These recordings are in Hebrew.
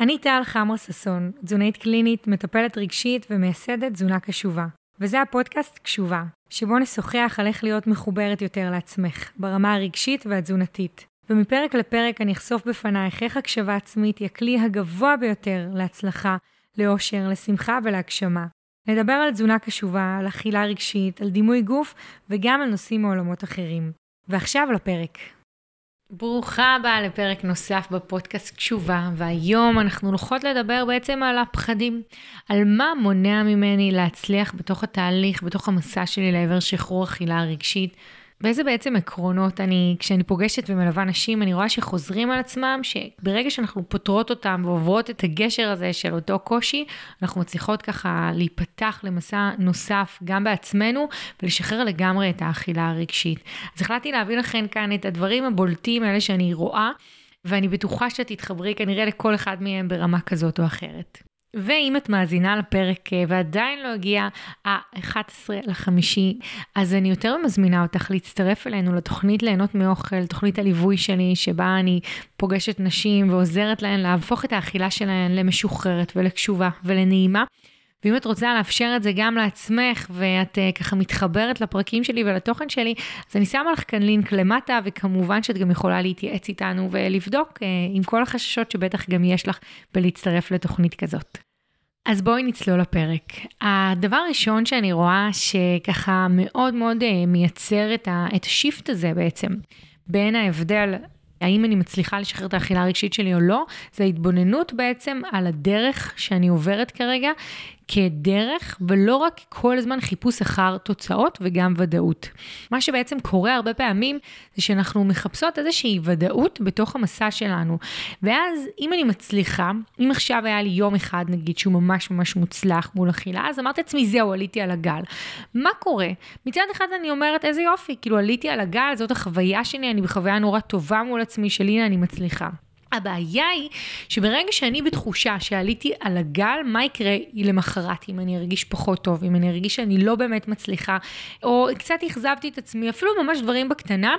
אני טל חמרה ששון, תזונאית קלינית, מטפלת רגשית ומייסדת תזונה קשובה. וזה הפודקאסט קשובה, שבו נשוחח על איך להיות מחוברת יותר לעצמך, ברמה הרגשית והתזונתית. ומפרק לפרק אני אחשוף בפנייך איך הקשבה עצמית היא הכלי הגבוה ביותר להצלחה, לאושר, לשמחה ולהגשמה. נדבר על תזונה קשובה, על אכילה רגשית, על דימוי גוף וגם על נושאים מעולמות אחרים. ועכשיו לפרק. ברוכה הבאה לפרק נוסף בפודקאסט קשובה, והיום אנחנו הולכות לדבר בעצם על הפחדים, על מה מונע ממני להצליח בתוך התהליך, בתוך המסע שלי לעבר שחרור אכילה רגשית. ואיזה בעצם עקרונות אני, כשאני פוגשת ומלווה נשים, אני רואה שחוזרים על עצמם, שברגע שאנחנו פותרות אותם ועוברות את הגשר הזה של אותו קושי, אנחנו מצליחות ככה להיפתח למסע נוסף גם בעצמנו, ולשחרר לגמרי את האכילה הרגשית. אז החלטתי להביא לכם כאן את הדברים הבולטים האלה שאני רואה, ואני בטוחה שאת תתחברי כנראה לכל אחד מהם ברמה כזאת או אחרת. ואם את מאזינה לפרק אה, ועדיין לא הגיע ה-11 לחמישי, אז אני יותר מזמינה אותך להצטרף אלינו לתוכנית ליהנות מאוכל, תוכנית הליווי שלי, שבה אני פוגשת נשים ועוזרת להן להפוך את האכילה שלהן למשוחררת ולקשובה ולנעימה. ואם את רוצה לאפשר את זה גם לעצמך, ואת uh, ככה מתחברת לפרקים שלי ולתוכן שלי, אז אני שמה לך כאן לינק למטה, וכמובן שאת גם יכולה להתייעץ איתנו ולבדוק uh, עם כל החששות שבטח גם יש לך בלהצטרף לתוכנית כזאת. אז בואי נצלול לפרק. הדבר הראשון שאני רואה שככה מאוד מאוד uh, מייצר את, השיפט הזה בעצם, בין ההבדל האם אני מצליחה לשחרר את האכילה הרגשית שלי או לא, זה התבוננות בעצם על הדרך שאני עוברת כרגע, כדרך, ולא רק כל הזמן חיפוש אחר תוצאות וגם ודאות. מה שבעצם קורה הרבה פעמים, זה שאנחנו מחפשות איזושהי ודאות בתוך המסע שלנו. ואז, אם אני מצליחה, אם עכשיו היה לי יום אחד, נגיד, שהוא ממש ממש מוצלח מול אכילה, אז אמרתי לעצמי, זהו, עליתי על הגל. מה קורה? מצד אחד אני אומרת, איזה יופי, כאילו עליתי על הגל, זאת החוויה שלי, אני בחוויה נורא טובה מול עצמי, שלי אני מצליחה. הבעיה היא שברגע שאני בתחושה שעליתי על הגל, מה יקרה למחרת אם אני ארגיש פחות טוב, אם אני ארגיש שאני לא באמת מצליחה, או קצת אכזבתי את עצמי, אפילו ממש דברים בקטנה,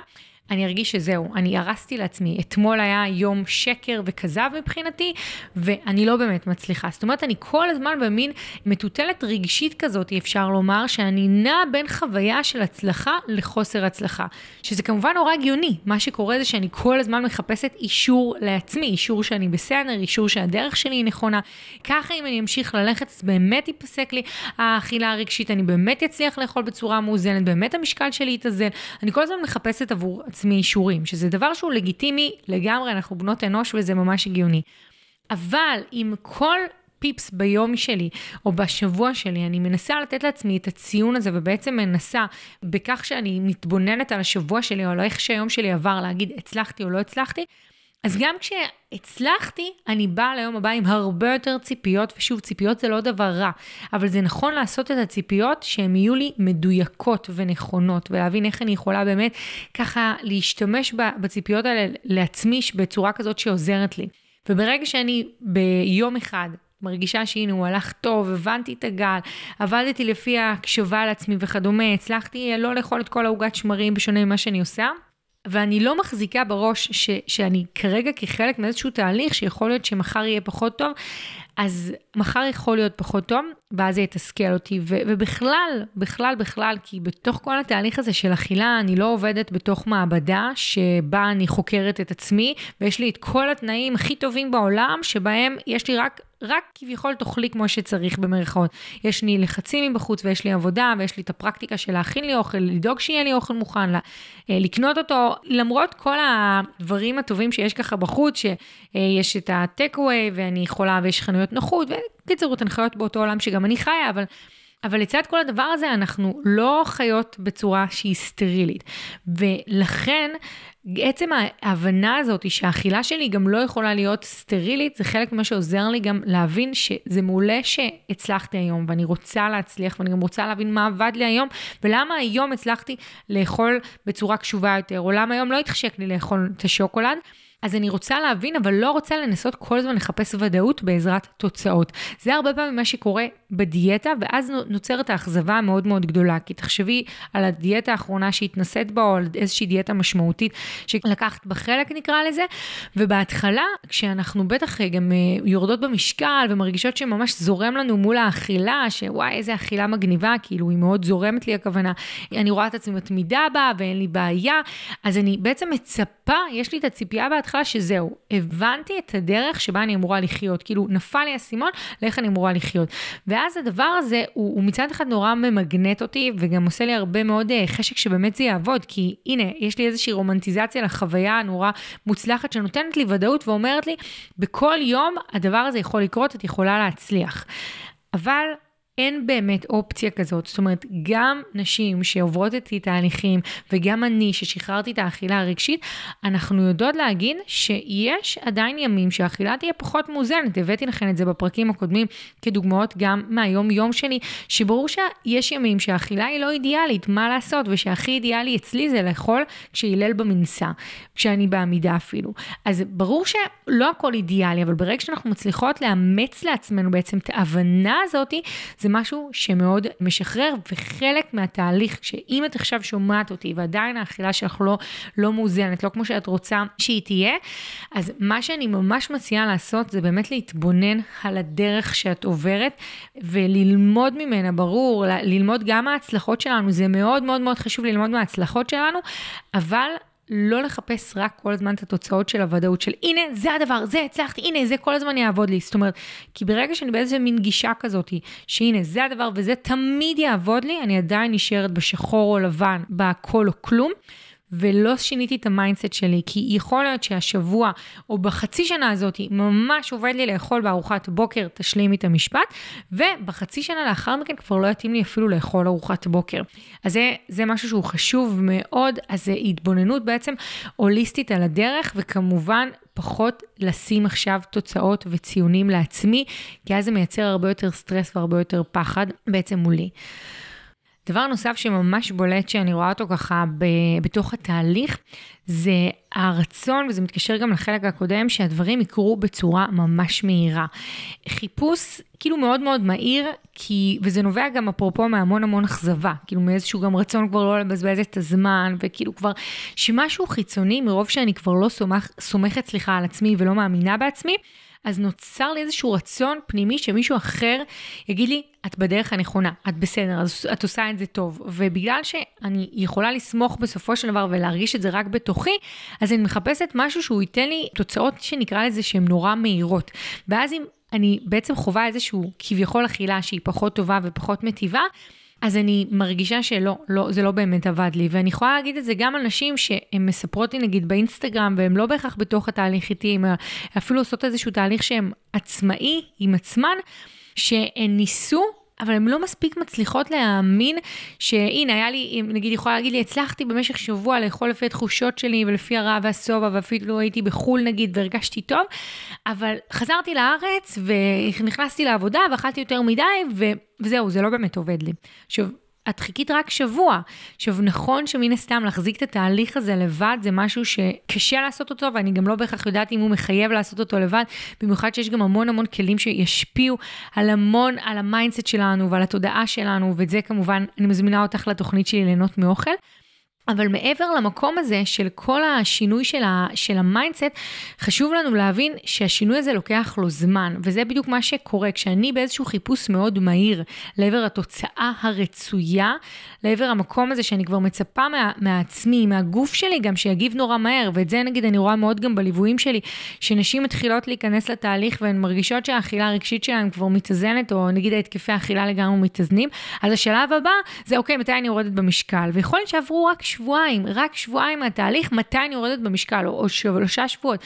אני ארגיש שזהו, אני הרסתי לעצמי. אתמול היה יום שקר וכזב מבחינתי, ואני לא באמת מצליחה. זאת אומרת, אני כל הזמן במין מטוטלת רגשית כזאת, אפשר לומר, שאני נעה בין חוויה של הצלחה לחוסר הצלחה. שזה כמובן נורא הגיוני. מה שקורה זה שאני כל הזמן מחפשת אישור לעצמי, אישור שאני בסדר, אישור שהדרך שלי היא נכונה. ככה אם אני אמשיך ללכת, אז באמת ייפסק לי האכילה הרגשית, אני באמת אצליח לאכול בצורה מאוזנת, באמת המשקל שלי יתאזן. אני כל הזמן מחפשת עבור עצמי אישורים, שזה דבר שהוא לגיטימי לגמרי, אנחנו בנות אנוש וזה ממש הגיוני. אבל אם כל פיפס ביום שלי או בשבוע שלי, אני מנסה לתת לעצמי את הציון הזה ובעצם מנסה בכך שאני מתבוננת על השבוע שלי או על איך שהיום שלי עבר להגיד הצלחתי או לא הצלחתי, אז גם כשהצלחתי, אני באה ליום הבא עם הרבה יותר ציפיות, ושוב, ציפיות זה לא דבר רע, אבל זה נכון לעשות את הציפיות שהן יהיו לי מדויקות ונכונות, ולהבין איך אני יכולה באמת ככה להשתמש בציפיות האלה לעצמי בצורה כזאת שעוזרת לי. וברגע שאני ביום אחד מרגישה שהנה הוא הלך טוב, הבנתי את הגל, עבדתי לפי הקשבה לעצמי וכדומה, הצלחתי לא לאכול את כל העוגת שמרים בשונה ממה שאני עושה, ואני לא מחזיקה בראש ש, שאני כרגע כחלק מאיזשהו תהליך שיכול להיות שמחר יהיה פחות טוב, אז מחר יכול להיות פחות טוב, ואז זה יתסכל אותי. ובכלל, בכלל, בכלל, כי בתוך כל התהליך הזה של אכילה, אני לא עובדת בתוך מעבדה שבה אני חוקרת את עצמי, ויש לי את כל התנאים הכי טובים בעולם, שבהם יש לי רק רק כביכול תאכלי כמו שצריך במרכאות. יש לי לחצים מבחוץ ויש לי עבודה ויש לי את הפרקטיקה של להכין לי אוכל, לדאוג שיהיה לי אוכל מוכן, אה, לקנות אותו, למרות כל הדברים הטובים שיש ככה בחוץ, שיש את הטק-אווי ואני יכולה ויש חנויות נוחות, וקיצור, את הנחיות באותו עולם שגם אני חיה, אבל... אבל לצד כל הדבר הזה, אנחנו לא חיות בצורה שהיא סטרילית. ולכן, עצם ההבנה הזאת היא שהאכילה שלי גם לא יכולה להיות סטרילית, זה חלק ממה שעוזר לי גם להבין שזה מעולה שהצלחתי היום, ואני רוצה להצליח, ואני גם רוצה להבין מה עבד לי היום, ולמה היום הצלחתי לאכול בצורה קשובה יותר, או למה היום לא התחשק לי לאכול את השוקולד. אז אני רוצה להבין, אבל לא רוצה לנסות כל הזמן לחפש ודאות בעזרת תוצאות. זה הרבה פעמים מה שקורה בדיאטה, ואז נוצרת האכזבה המאוד מאוד גדולה. כי תחשבי על הדיאטה האחרונה שהתנסית בה, או על איזושהי דיאטה משמעותית שלקחת בה חלק נקרא לזה, ובהתחלה, כשאנחנו בטח גם אה, יורדות במשקל ומרגישות שממש זורם לנו מול האכילה, שוואי, איזה אכילה מגניבה, כאילו היא מאוד זורמת לי הכוונה, אני רואה את עצמי מתמידה בה ואין לי בעיה, אז אני בעצם מצפה, יש לי את הציפייה בהתחלה שזהו, הבנתי את הדרך שבה אני אמורה לחיות, כאילו נפל לי האסימון לאיך אני אמורה לחיות. ואז הדבר הזה, הוא, הוא מצד אחד נורא ממגנט אותי, וגם עושה לי הרבה מאוד אה, חשק שבאמת זה יעבוד, כי הנה, יש לי איזושהי רומנטיזציה לחוויה הנורא מוצלחת שנותנת לי ודאות ואומרת לי, בכל יום הדבר הזה יכול לקרות, את יכולה להצליח. אבל אין באמת אופציה כזאת. זאת אומרת, גם נשים שעוברות איתי תהליכים, וגם אני ששחררתי את האכילה הרגשית, אנחנו יודעות להגיד שיש עדיין ימים שהאכילה תהיה פחות מאוזנת. הבאתי לכם את זה בפרקים הקודמים כדוגמאות גם מהיום-יום שלי, שברור שיש ימים שהאכילה היא לא אידיאלית, מה לעשות, ושהכי אידיאלי אצלי זה לאכול כשהילל במנסה, כשאני בעמידה אפילו. אז ברור שלא הכל אידיאלי, אבל ברגע שאנחנו מצליחות לאמץ לעצמנו בעצם את ההבנה הזאתי, זה משהו שמאוד משחרר, וחלק מהתהליך, שאם את עכשיו שומעת אותי ועדיין האכילה שלך לא, לא מאוזנת, לא כמו שאת רוצה שהיא תהיה, אז מה שאני ממש מציעה לעשות זה באמת להתבונן על הדרך שאת עוברת וללמוד ממנה, ברור, ללמוד גם מההצלחות שלנו, זה מאוד מאוד מאוד חשוב ללמוד מההצלחות שלנו, אבל לא לחפש רק כל הזמן את התוצאות של הוודאות של הנה, זה הדבר, זה הצלחתי, הנה, זה כל הזמן יעבוד לי. זאת אומרת, כי ברגע שאני באיזה מין גישה כזאת, שהנה, זה הדבר וזה תמיד יעבוד לי, אני עדיין נשארת בשחור או לבן, בהכל או כלום. ולא שיניתי את ה mindset שלי, כי יכול להיות שהשבוע או בחצי שנה הזאת ממש עובד לי לאכול בארוחת בוקר, תשלימי את המשפט, ובחצי שנה לאחר מכן כבר לא יתאים לי אפילו לאכול ארוחת בוקר. אז זה, זה משהו שהוא חשוב מאוד, אז זה התבוננות בעצם הוליסטית על הדרך, וכמובן פחות לשים עכשיו תוצאות וציונים לעצמי, כי אז זה מייצר הרבה יותר סטרס והרבה יותר פחד בעצם מולי. דבר נוסף שממש בולט שאני רואה אותו ככה ב, בתוך התהליך, זה הרצון, וזה מתקשר גם לחלק הקודם, שהדברים יקרו בצורה ממש מהירה. חיפוש כאילו מאוד מאוד מהיר, כי, וזה נובע גם אפרופו מהמון המון אכזבה, כאילו מאיזשהו גם רצון כבר לא לבזבז את הזמן, וכאילו כבר, שמשהו חיצוני, מרוב שאני כבר לא סומך, סומכת, סליחה, על עצמי ולא מאמינה בעצמי, אז נוצר לי איזשהו רצון פנימי שמישהו אחר יגיד לי, את בדרך הנכונה, את בסדר, אז את עושה את זה טוב. ובגלל שאני יכולה לסמוך בסופו של דבר ולהרגיש את זה רק בתוכי, אז אני מחפשת משהו שהוא ייתן לי תוצאות שנקרא לזה שהן נורא מהירות. ואז אם אני בעצם חווה איזשהו כביכול אכילה שהיא פחות טובה ופחות מטיבה, אז אני מרגישה שלא, לא, זה לא באמת עבד לי. ואני יכולה להגיד את זה גם על נשים שהן מספרות לי נגיד באינסטגרם, והן לא בהכרח בתוך התהליך איתי, הן אפילו עושות איזשהו תהליך שהן עצמאי עם עצמן, שהן ניסו אבל הן לא מספיק מצליחות להאמין שהנה, היה לי, נגיד, יכולה להגיד לי, הצלחתי במשך שבוע לאכול לפי התחושות שלי ולפי הרע והשובע, ואפילו הייתי בחו"ל נגיד והרגשתי טוב, אבל חזרתי לארץ ונכנסתי לעבודה ואכלתי יותר מדי, וזהו, זה לא באמת עובד לי. עכשיו, את חיכית רק שבוע. עכשיו, נכון שמן הסתם להחזיק את התהליך הזה לבד זה משהו שקשה לעשות אותו, ואני גם לא בהכרח יודעת אם הוא מחייב לעשות אותו לבד, במיוחד שיש גם המון המון כלים שישפיעו על המון, על ה mindset שלנו ועל התודעה שלנו, ואת זה כמובן, אני מזמינה אותך לתוכנית שלי ליהנות מאוכל. אבל מעבר למקום הזה של כל השינוי של, ה, של ה mindset, חשוב לנו להבין שהשינוי הזה לוקח לו זמן, וזה בדיוק מה שקורה. כשאני באיזשהו חיפוש מאוד מהיר לעבר התוצאה הרצויה, לעבר המקום הזה שאני כבר מצפה מה, מעצמי, מהגוף שלי גם שיגיב נורא מהר, ואת זה נגיד אני רואה מאוד גם בליוויים שלי, שנשים מתחילות להיכנס לתהליך והן מרגישות שהאכילה הרגשית שלהן כבר מתאזנת, או נגיד ההתקפי האכילה לגמרי מתאזנים, אז השלב הבא זה אוקיי, מתי אני יורדת במשקל, ויכול להיות שעברו רק שבועיים, רק שבועיים מהתהליך, מתי אני יורדת במשקל, או, או שלושה שבועות.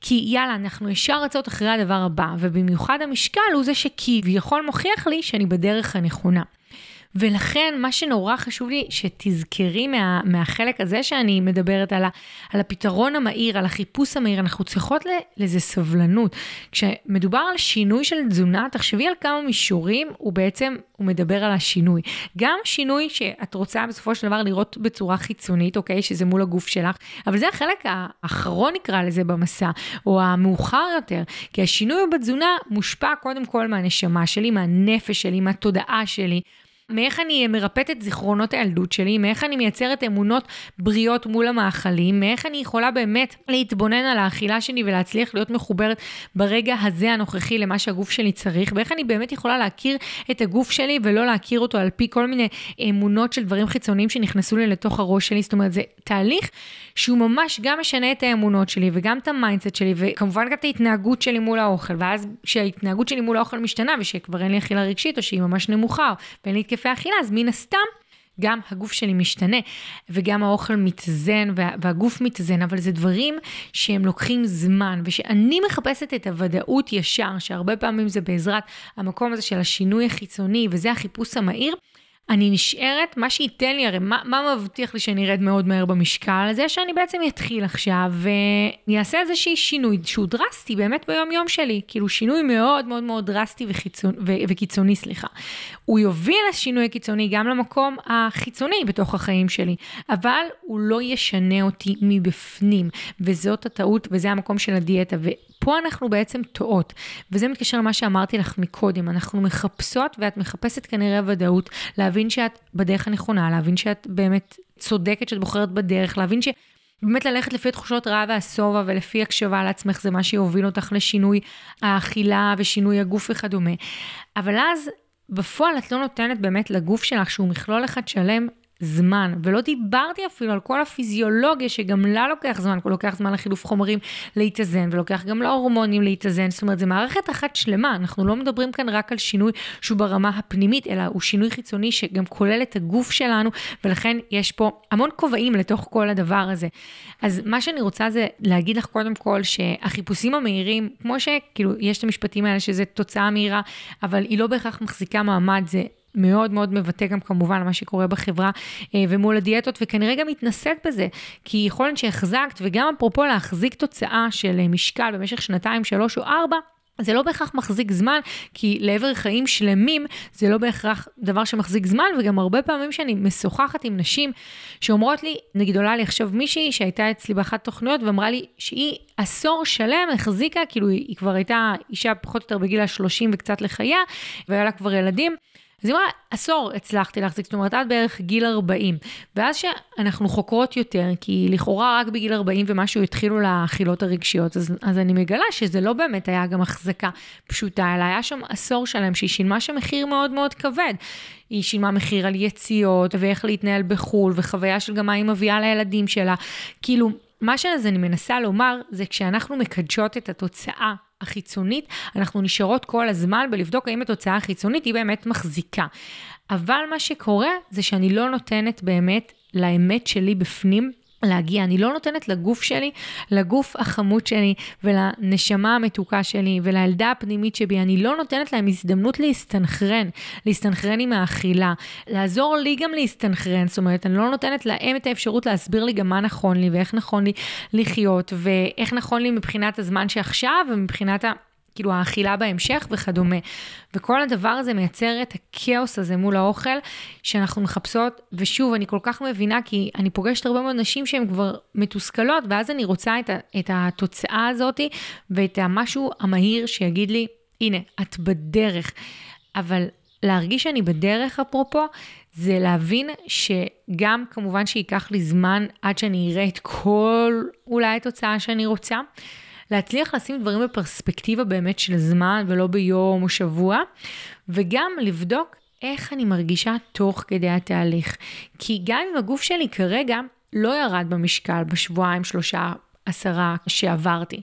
כי יאללה, אנחנו ישר רצות אחרי הדבר הבא, ובמיוחד המשקל הוא זה שכביכול מוכיח לי שאני בדרך הנכונה. ולכן מה שנורא חשוב לי שתזכרי מה, מהחלק הזה שאני מדברת על, ה, על הפתרון המהיר, על החיפוש המהיר, אנחנו צריכות לזה סבלנות. כשמדובר על שינוי של תזונה, תחשבי על כמה מישורים הוא בעצם, הוא מדבר על השינוי. גם שינוי שאת רוצה בסופו של דבר לראות בצורה חיצונית, אוקיי? שזה מול הגוף שלך, אבל זה החלק האחרון נקרא לזה במסע, או המאוחר יותר, כי השינוי בתזונה מושפע קודם כל מהנשמה שלי, מהנפש שלי, מהתודעה שלי. מאיך אני מרפאת את זיכרונות הילדות שלי, מאיך אני מייצרת אמונות בריאות מול המאכלים, מאיך אני יכולה באמת להתבונן על האכילה שלי ולהצליח להיות מחוברת ברגע הזה הנוכחי למה שהגוף שלי צריך, ואיך אני באמת יכולה להכיר את הגוף שלי ולא להכיר אותו על פי כל מיני אמונות של דברים חיצוניים שנכנסו לי לתוך הראש שלי. זאת אומרת, זה תהליך שהוא ממש גם משנה את האמונות שלי וגם את ה mindset שלי, וכמובן גם את ההתנהגות שלי מול האוכל, ואז כשההתנהגות שלי מול האוכל משתנה ושכבר אין לי אכילה רגשית או שהיא ממש נמוכה ואין לי התקפי אכילה, אז מן הסתם גם הגוף שלי משתנה, וגם האוכל מתאזן, וה, והגוף מתאזן, אבל זה דברים שהם לוקחים זמן, ושאני מחפשת את הוודאות ישר, שהרבה פעמים זה בעזרת המקום הזה של השינוי החיצוני, וזה החיפוש המהיר, אני נשארת, מה שייתן לי, הרי מה, מה מבטיח לי שאני ארד מאוד מהר במשקל? זה שאני בעצם אתחיל עכשיו ואעשה איזשהי שינוי שהוא דרסטי באמת ביום יום שלי, כאילו שינוי מאוד מאוד מאוד דרסטי וחיצון, ו, וקיצוני, סליחה. הוא יוביל לשינוי הקיצוני גם למקום החיצוני בתוך החיים שלי, אבל הוא לא ישנה אותי מבפנים, וזאת הטעות וזה המקום של הדיאטה. פה אנחנו בעצם טועות, וזה מתקשר למה שאמרתי לך מקודם, אנחנו מחפשות ואת מחפשת כנראה ודאות, להבין שאת בדרך הנכונה, להבין שאת באמת צודקת שאת בוחרת בדרך, להבין ש... באמת ללכת לפי תחושות רע והשובע ולפי הקשבה לעצמך זה מה שיוביל אותך לשינוי האכילה ושינוי הגוף וכדומה. אבל אז בפועל את לא נותנת באמת לגוף שלך שהוא מכלול אחד שלם זמן, ולא דיברתי אפילו על כל הפיזיולוגיה שגם לה לוקח זמן, לוקח זמן לחילוף חומרים להתאזן, ולוקח גם להורמונים להתאזן, זאת אומרת, זו מערכת אחת שלמה, אנחנו לא מדברים כאן רק על שינוי שהוא ברמה הפנימית, אלא הוא שינוי חיצוני שגם כולל את הגוף שלנו, ולכן יש פה המון כובעים לתוך כל הדבר הזה. אז מה שאני רוצה זה להגיד לך קודם כל שהחיפושים המהירים, כמו שכאילו יש את המשפטים האלה שזה תוצאה מהירה, אבל היא לא בהכרח מחזיקה מעמד, זה מאוד מאוד מבטא גם כמובן מה שקורה בחברה אה, ומול הדיאטות, וכנראה גם התנסית בזה, כי יכול להיות שהחזקת, וגם אפרופו להחזיק תוצאה של אה, משקל במשך שנתיים, שלוש או ארבע, זה לא בהכרח מחזיק זמן, כי לעבר חיים שלמים זה לא בהכרח דבר שמחזיק זמן, וגם הרבה פעמים שאני משוחחת עם נשים שאומרות לי, נגיד עולה לי עכשיו מישהי שהייתה אצלי באחת תוכניות ואמרה לי שהיא עשור שלם החזיקה, כאילו היא, כבר הייתה אישה פחות או יותר בגיל ה-30 וקצת לחייה, והיה לה כבר ילדים. אז היא אמרה, עשור הצלחתי להחזיק, זאת אומרת, עד בערך גיל 40. ואז שאנחנו חוקרות יותר, כי לכאורה רק בגיל 40 ומשהו התחילו לאכילות הרגשיות, אז, אז אני מגלה שזה לא באמת היה גם החזקה פשוטה, אלא היה שם עשור שלם שהיא שילמה שם מחיר מאוד מאוד כבד. היא שילמה מחיר על יציאות, ואיך להתנהל בחו"ל, וחוויה של גם מה היא מביאה לילדים שלה. כאילו, מה שאני מנסה לומר, זה כשאנחנו מקדשות את התוצאה החיצונית, אנחנו נשארות כל הזמן בלבדוק האם התוצאה החיצונית היא באמת מחזיקה. אבל מה שקורה זה שאני לא נותנת באמת לאמת שלי בפנים להגיע. אני לא נותנת לגוף שלי, לגוף החמוד שלי ולנשמה המתוקה שלי ולילדה הפנימית שבי, אני לא נותנת להם הזדמנות להסתנכרן, להסתנכרן עם האכילה, לעזור לי גם להסתנכרן, זאת אומרת, אני לא נותנת להם את האפשרות להסביר לי גם מה נכון לי ואיך נכון לי לחיות ואיך נכון לי מבחינת הזמן שעכשיו ומבחינת ה... כאילו האכילה בהמשך וכדומה. וכל הדבר הזה מייצר את הכאוס הזה מול האוכל שאנחנו מחפשות, ושוב, אני כל כך מבינה, כי אני פוגשת הרבה מאוד נשים שהן כבר מתוסכלות, ואז אני רוצה את, ה, את התוצאה הזאת ואת המשהו המהיר שיגיד לי, הנה, את בדרך. אבל להרגיש שאני בדרך, אפרופו, זה להבין שגם כמובן שייקח לי זמן עד שאני אראה את כל אולי התוצאה שאני רוצה. להצליח לשים דברים בפרספקטיבה באמת של זמן ולא ביום או שבוע, וגם לבדוק איך אני מרגישה תוך כדי התהליך. כי גם אם הגוף שלי כרגע לא ירד במשקל בשבועיים, שלושה העשרה שעברתי.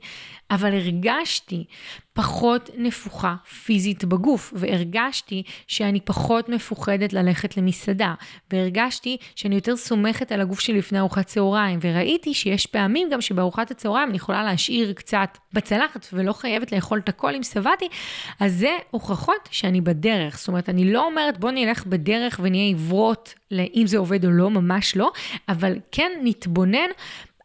אבל הרגשתי פחות נפוחה פיזית בגוף, והרגשתי שאני פחות מפוחדת ללכת למסעדה, והרגשתי שאני יותר סומכת על הגוף שלי לפני ארוחת צהריים, וראיתי שיש פעמים גם שבארוחת הצהריים אני יכולה להשאיר קצת בצלחת ולא חייבת לאכול את הכל אם שבעתי, אז זה הוכחות שאני בדרך. זאת אומרת, אני לא אומרת בוא נלך בדרך ונהיה עיוורות לאם זה עובד או לא, ממש לא, אבל כן נתבונן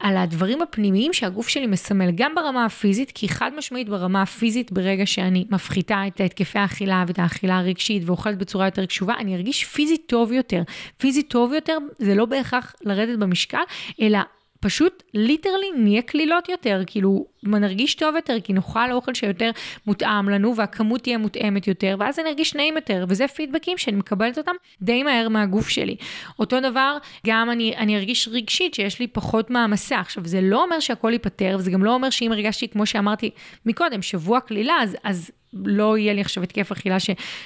על הדברים הפנימיים שהגוף שלי מסמל, גם ברמה הפיזית, כי חד משמעית ברמה הפיזית, ברגע שאני מפחיתה את התקפי האכילה ואת האכילה הרגשית ואוכלת בצורה יותר קשובה, אני ארגיש פיזית טוב יותר. פיזית טוב יותר זה לא בהכרח לרדת במשקל, אלא פשוט ליטרלי נהיה קלילות יותר, כאילו נרגיש טוב יותר, כי נאכל אוכל שיותר מותאם לנו והכמות תהיה מותאמת יותר, ואז אני ארגיש נעים יותר, וזה פידבקים שאני מקבלת אותם די מהר מהגוף שלי. אותו דבר, גם אני, אני ארגיש רגשית שיש לי פחות מעמסה. עכשיו, זה לא אומר שהכל ייפתר, וזה גם לא אומר שאם הרגשתי, כמו שאמרתי מקודם, שבוע קלילה, אז, אז לא יהיה לי עכשיו התקף אכילה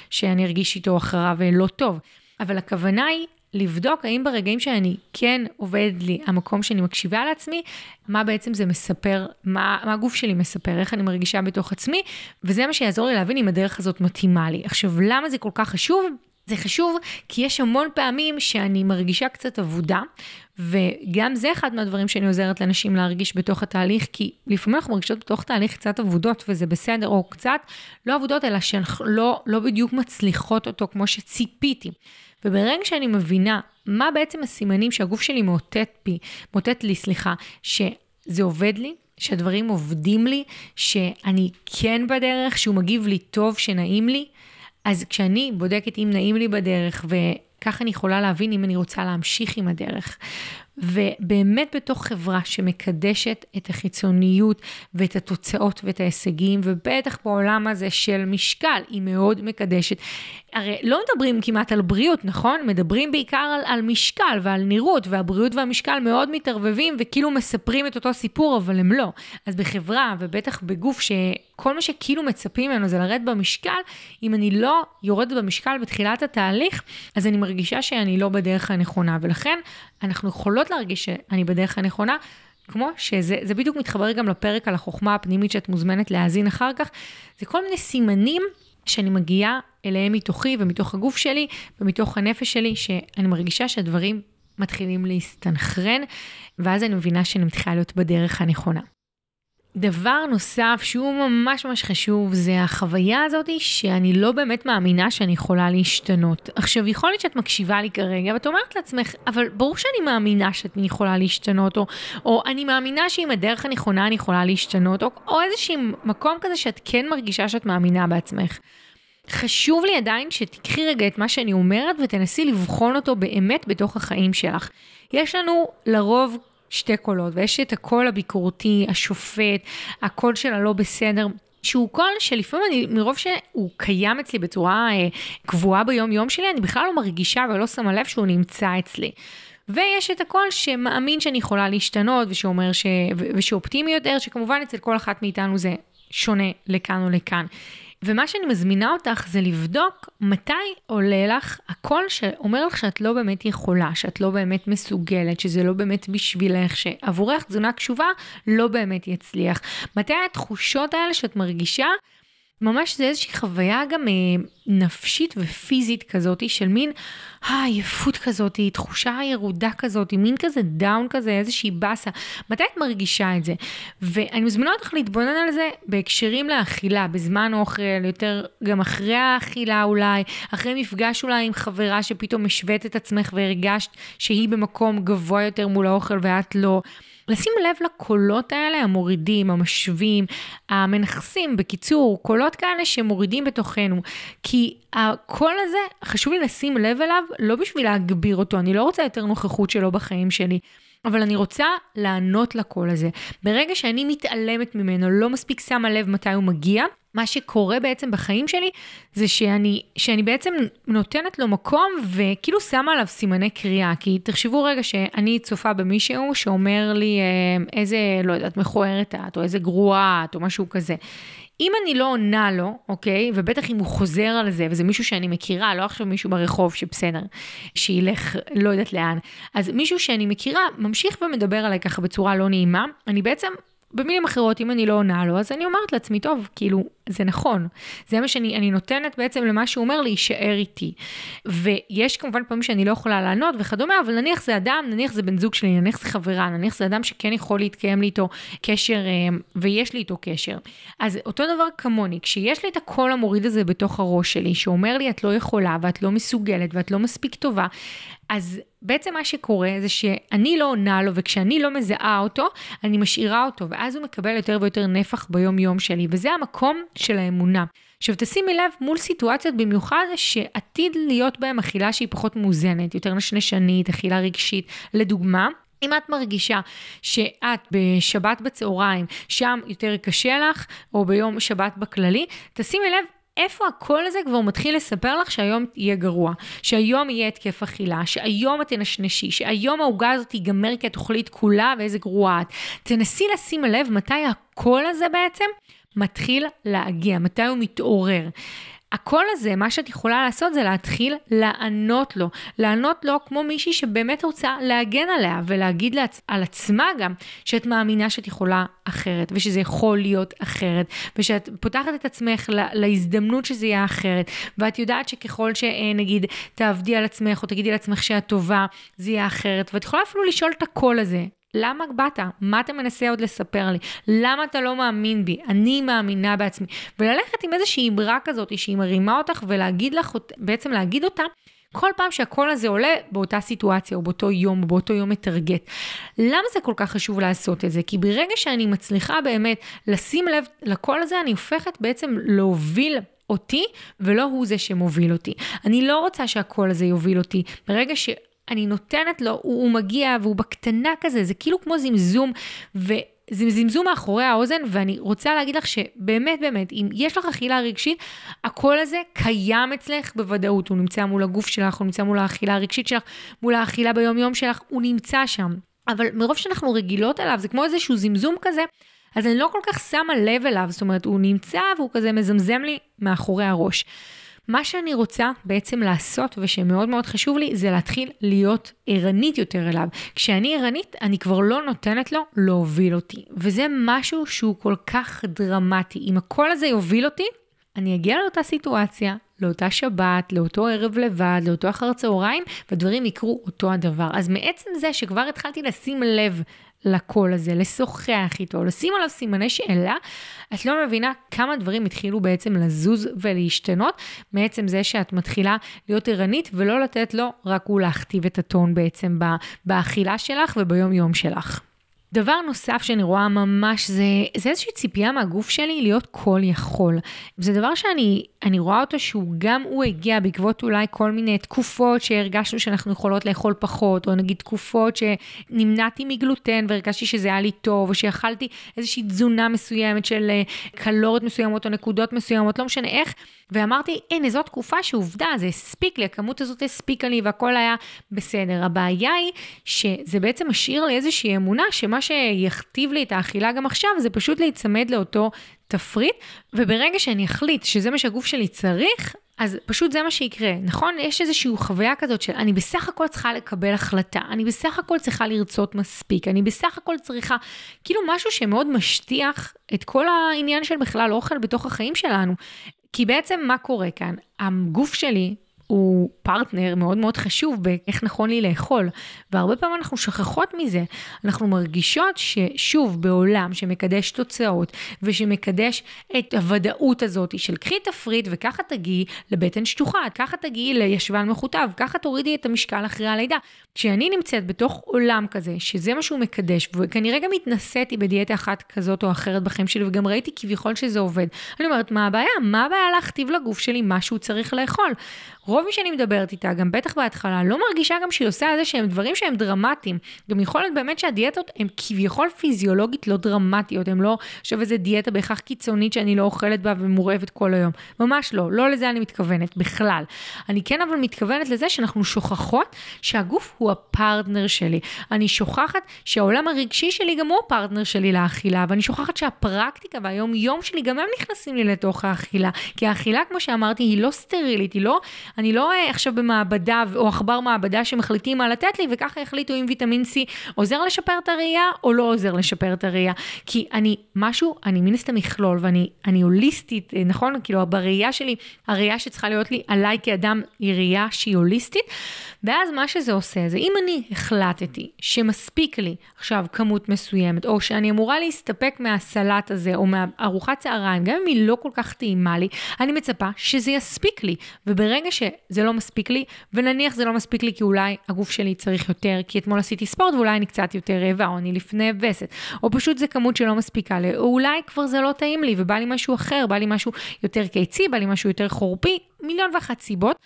שאני ארגיש איתו אחריו לא טוב. אבל הכוונה היא לבדוק האם ברגעים שאני כן עובד לי המקום שאני מקשיבה לעצמי, מה בעצם זה מספר, מה, מה הגוף שלי מספר, איך אני מרגישה בתוך עצמי, וזה מה שיעזור לי להבין אם הדרך הזאת מתאימה לי. עכשיו, למה זה כל כך חשוב? זה חשוב כי יש המון פעמים שאני מרגישה קצת אבודה, וגם זה אחד מהדברים שאני עוזרת לאנשים להרגיש בתוך התהליך, כי לפעמים אנחנו מרגישות בתוך תהליך קצת אבודות, וזה בסדר, או קצת לא אבודות, אלא שאנחנו לא, לא בדיוק מצליחות אותו כמו שציפיתי. וברגע שאני מבינה מה בעצם הסימנים שהגוף שלי מאותת בי, מאותת לי, סליחה, שזה עובד לי, שהדברים עובדים לי, שאני כן בדרך, שהוא מגיב לי טוב, שנעים לי, אז כשאני בודקת אם נעים לי בדרך, וככה אני יכולה להבין אם אני רוצה להמשיך עם הדרך. ובאמת בתוך חברה שמקדשת את החיצוניות ואת התוצאות ואת ההישגים, ובטח בעולם הזה של משקל, היא מאוד מקדשת. הרי לא מדברים כמעט על בריאות, נכון? מדברים בעיקר על, על משקל ועל נראות, והבריאות והמשקל מאוד מתערבבים וכאילו מספרים את אותו סיפור, אבל הם לא. אז בחברה, ובטח בגוף שכל מה שכאילו מצפים ממנו זה לרדת במשקל, אם אני לא יורדת במשקל בתחילת התהליך, אז אני מרגישה שאני לא בדרך הנכונה, ולכן אנחנו יכולות להרגיש שאני בדרך הנכונה. כמו שזה בדיוק מתחבר גם לפרק על החוכמה הפנימית שאת מוזמנת להאזין אחר כך, זה כל מיני סימנים שאני מגיעה אליהם מתוכי ומתוך הגוף שלי ומתוך הנפש שלי, שאני מרגישה שהדברים מתחילים להסתנכרן, ואז אני מבינה שאני מתחילה להיות בדרך הנכונה. דבר נוסף שהוא ממש ממש חשוב זה החוויה הזאת שאני לא באמת מאמינה שאני יכולה להשתנות. עכשיו יכול להיות שאת מקשיבה לי כרגע ואת אומרת לעצמך אבל ברור שאני מאמינה שאני יכולה להשתנות או, או אני מאמינה שעם הדרך הנכונה אני יכולה להשתנות או, או איזשהו מקום כזה שאת כן מרגישה שאת מאמינה בעצמך. חשוב לי עדיין שתיקחי רגע את מה שאני אומרת ותנסי לבחון אותו באמת בתוך החיים שלך. יש לנו לרוב שתי קולות, ויש את הקול הביקורתי, השופט, הקול של הלא בסדר. שהוא קול שלפעמים אני, מרוב שהוא קיים אצלי בצורה אה, קבועה ביום יום שלי, אני בכלל לא מרגישה ולא שמה לב שהוא נמצא אצלי. ויש את הקול שמאמין שאני יכולה להשתנות, ושאומר ש... ושאופטימי יותר, שכמובן אצל כל אחת מאיתנו זה שונה לכאן או לכאן. ומה שאני מזמינה אותך זה לבדוק מתי עולה לך הקול שאומר לך שאת לא באמת יכולה, שאת לא באמת מסוגלת, שזה לא באמת בשבילך, שעבורך תזונה קשובה לא באמת יצליח. מתי התחושות האלה שאת מרגישה ממש זה איזושהי חוויה גם אה, נפשית ופיזית כזאת של מין אה, עייפות כזאת, תחושה ירודה כזאת, מין כזה down כזה, איזושהי באסה. מתי את מרגישה את זה? ואני מזמינה אותך להתבונן על זה בהקשרים לאכילה, בזמן אוכל, יותר גם אחרי האכילה אולי, אחרי מפגש אולי עם חברה שפתאום השווית את עצמך והרגשת שהיא במקום גבוה יותר מול האוכל ואת לא. לשים לב לקולות האלה, המורידים, המשווים, המנכסים, בקיצור, קולות כאלה שמורידים בתוכנו. כי הקול הזה, חשוב לי לשים לב אליו, לא בשביל להגביר אותו, אני לא רוצה יותר נוכחות שלו בחיים שלי. אבל אני רוצה לענות לקול הזה. ברגע שאני מתעלמת ממנו, לא מספיק שמה לב מתי הוא מגיע, מה שקורה בעצם בחיים שלי, זה שאני, שאני בעצם נותנת לו מקום וכאילו שמה עליו סימני קריאה. כי תחשבו רגע שאני צופה במישהו שאומר לי אה, איזה, לא יודעת, מכוערת את, או איזה גרועה את, או משהו כזה. אם אני לא עונה לו, אוקיי, ובטח אם הוא חוזר על זה, וזה מישהו שאני מכירה, לא עכשיו מישהו ברחוב שבסדר, שילך לא יודעת לאן, אז מישהו שאני מכירה ממשיך ומדבר עליי ככה בצורה לא נעימה, אני בעצם במילים אחרות, אם אני לא עונה לו, אז אני אומרת לעצמי, טוב, כאילו, זה נכון. זה מה שאני נותנת בעצם למה שהוא אומר להישאר איתי. ויש כמובן פעמים שאני לא יכולה לענות וכדומה, אבל נניח זה אדם, נניח זה בן זוג שלי, נניח זה חברה, נניח זה אדם שכן יכול להתקיים לי איתו קשר, אה, ויש לי איתו קשר. אז אותו דבר כמוני, כשיש לי את הקול המוריד הזה בתוך הראש שלי, שאומר לי, את לא יכולה, ואת לא מסוגלת, ואת לא מספיק טובה, אז בעצם מה שקורה זה שאני לא עונה לו, וכשאני לא מזהה אותו, אני משאירה אותו, ואז הוא מקבל יותר ויותר נפח ביום-יום שלי, וזה המקום של האמונה. עכשיו תשימי לב מול סיטואציות במיוחד שעתיד להיות בהן אכילה שהיא פחות מאוזנת, יותר נשנשנית, אכילה רגשית. לדוגמה, אם את מרגישה שאת בשבת בצהריים, שם יותר קשה לך, או ביום שבת בכללי, תשימי לב איפה הקול הזה כבר מתחיל לספר לך שהיום יהיה גרוע, שהיום יהיה התקף אכילה, שהיום את תנשנשי, שהיום העוגה הזאת תיגמר כי את אוכלי את כולה ואיזה גרועה את. תנסי לשים לב מתי הקול הזה בעצם מתחיל להגיע, מתי הוא מתעורר. הקול הזה, מה שאת יכולה לעשות זה להתחיל לענות לו. לענות לו כמו מישהי שבאמת רוצה להגן עליה ולהגיד לעצ... על עצמה גם שאת מאמינה שאת יכולה אחרת ושזה יכול להיות אחרת ושאת פותחת את עצמך לה... להזדמנות שזה יהיה אחרת. ואת יודעת שככל שנגיד תעבדי על עצמך או תגידי לעצמך שאת טובה זה יהיה אחרת. ואת יכולה אפילו לשאול את הקול הזה למה באת? מה אתה מנסה עוד לספר לי? למה אתה לא מאמין בי? אני מאמינה בעצמי. וללכת עם איזושהי אמרה כזאת שהיא מרימה אותך ולהגיד לך, בעצם להגיד אותה. כל פעם שהקול הזה עולה באותה סיטואציה או באותו יום או באותו יום מטרגט. למה זה כל כך חשוב לעשות את זה? כי ברגע שאני מצליחה באמת לשים לב לקול הזה, אני הופכת בעצם להוביל אותי ולא הוא זה שמוביל אותי. אני לא רוצה שהקול הזה יוביל אותי. ברגע ש... אני נותנת לו, הוא, הוא מגיע והוא בקטנה כזה, זה כאילו כמו זמזום, ו... זמזום מאחורי האוזן, ואני רוצה להגיד לך שבאמת באמת, אם יש לך אכילה רגשית, הקול הזה קיים אצלך בוודאות. הוא נמצא מול הגוף שלך, הוא נמצא מול האכילה הרגשית שלך, מול האכילה ביום-יום שלך, הוא נמצא שם. אבל מרוב שאנחנו רגילות אליו, זה כמו איזשהו זמזום כזה, אז אני לא כל כך שמה לב אליו, זאת אומרת, הוא נמצא והוא כזה מזמזם לי מאחורי הראש. מה שאני רוצה בעצם לעשות, ושמאוד מאוד חשוב לי, זה להתחיל להיות ערנית יותר אליו. כשאני ערנית, אני כבר לא נותנת לו להוביל אותי. וזה משהו שהוא כל כך דרמטי. אם הקול הזה יוביל אותי, אני אגיע לאותה סיטואציה, לאותה שבת, לאותו ערב לבד, לאותו אחר צהריים, ודברים יקרו אותו הדבר. אז מעצם זה שכבר התחלתי לשים לב לקול הזה, לשוחח איתו, לשים עליו סימני שאלה, את לא מבינה כמה דברים התחילו בעצם לזוז ולהשתנות, מעצם זה שאת מתחילה להיות ערנית ולא לתת לו רק הוא להכתיב את הטון בעצם באכילה שלך וביום יום שלך. דבר נוסף שאני רואה ממש זה, זה איזושהי ציפייה מהגוף שלי להיות כל יכול. זה דבר שאני אני רואה אותו שהוא גם הוא הגיע בעקבות אולי כל מיני תקופות שהרגשנו שאנחנו יכולות לאכול פחות, או נגיד תקופות שנמנעתי מגלוטן והרגשתי שזה היה לי טוב, או שאכלתי איזושהי תזונה מסוימת של אה, קלוריות מסוימות או נקודות מסוימות, לא משנה איך. ואמרתי, הנה, זו תקופה שעובדה, זה הספיק לי, הכמות הזאת הספיקה לי והכל היה בסדר. הבעיה היא שזה בעצם משאיר לי איזושהי אמונה שמה שיכתיב לי את האכילה גם עכשיו, זה פשוט להיצמד לאותו תפריט, וברגע שאני אחליט שזה מה שהגוף שלי צריך, אז פשוט זה מה שיקרה, נכון? יש איזושהי חוויה כזאת של אני בסך הכל צריכה לקבל החלטה, אני בסך הכל צריכה לרצות מספיק, אני בסך הכל צריכה, כאילו משהו שמאוד משטיח את כל העניין של בכלל אוכל בתוך החיים שלנו. כי בעצם מה קורה כאן? הגוף שלי הוא פרטנר מאוד מאוד חשוב באיך נכון לי לאכול, והרבה פעמים אנחנו שכחות מזה. אנחנו מרגישות ששוב, בעולם שמקדש תוצאות ושמקדש את הוודאות הזאת של קחי תפריט וככה תגיעי לבטן שטוחה, ככה תגיעי לישבן מכותב, ככה תורידי את המשקל אחרי הלידה. כשאני נמצאת בתוך עולם כזה, שזה מה שהוא מקדש, וכנראה גם התנסיתי בדיאטה אחת כזאת או אחרת בחיים שלי, וגם ראיתי כביכול שזה עובד, אני אומרת, מה הבעיה? מה הבעיה להכתיב לגוף שלי מה שהוא צריך לאכול? רוב מי שאני מדברת איתה, גם בטח בהתחלה, לא מרגישה גם שהיא עושה איזה שהם דברים שהם דרמטיים. גם יכול להיות באמת שהדיאטות הן כביכול פיזיולוגית לא דרמטיות, הן לא עכשיו איזה דיאטה בהכרח קיצונית שאני לא אוכלת בה ומורעבת כל היום. ממש לא, לא לזה אני מתכוונת בכלל. אני כן אבל מתכוונת לזה שאנחנו שוכחות שהגוף הוא הפרטנר שלי. אני שוכחת שהעולם הרגשי שלי גם הוא הפרטנר שלי לאכילה, ואני שוכחת שהפרקטיקה והיום יום שלי גם הם נכנסים לי לתוך האכילה. כי האכילה, כמו שאמרתי, היא לא סטרילית, היא לא, אני לא אה, עכשיו במעבדה או עכבר מעבדה שמחליטים מה לתת לי, וככה יחליטו אם ויטמין C עוזר לשפר את הראייה או לא עוזר לשפר את הראייה. כי אני משהו, אני מן הסתם מכלול, ואני הוליסטית, אה, נכון? כאילו, בראייה שלי, הראייה שצריכה להיות לי עליי כאדם היא ראייה שהיא הוליסטית. ואז מה שזה עושה זה אם אני החלטתי שמספיק לי עכשיו כמות מסוימת, או שאני אמורה להסתפק מהסלט הזה, או מארוחת צהריים, גם אם היא לא כל כך טעימה לי, אני מצפה שזה יספיק לי. וברגע שזה לא מספיק לי, ונניח זה לא מספיק לי כי אולי הגוף שלי צריך יותר, כי אתמול עשיתי ספורט ואולי אני קצת יותר רעבה, או אני לפני וסת, או פשוט זה כמות שלא מספיקה לי, או אולי כבר זה לא טעים לי ובא לי משהו אחר, בא לי משהו יותר קיצי, בא לי משהו יותר חורפי, מיליון ואחת סיבות.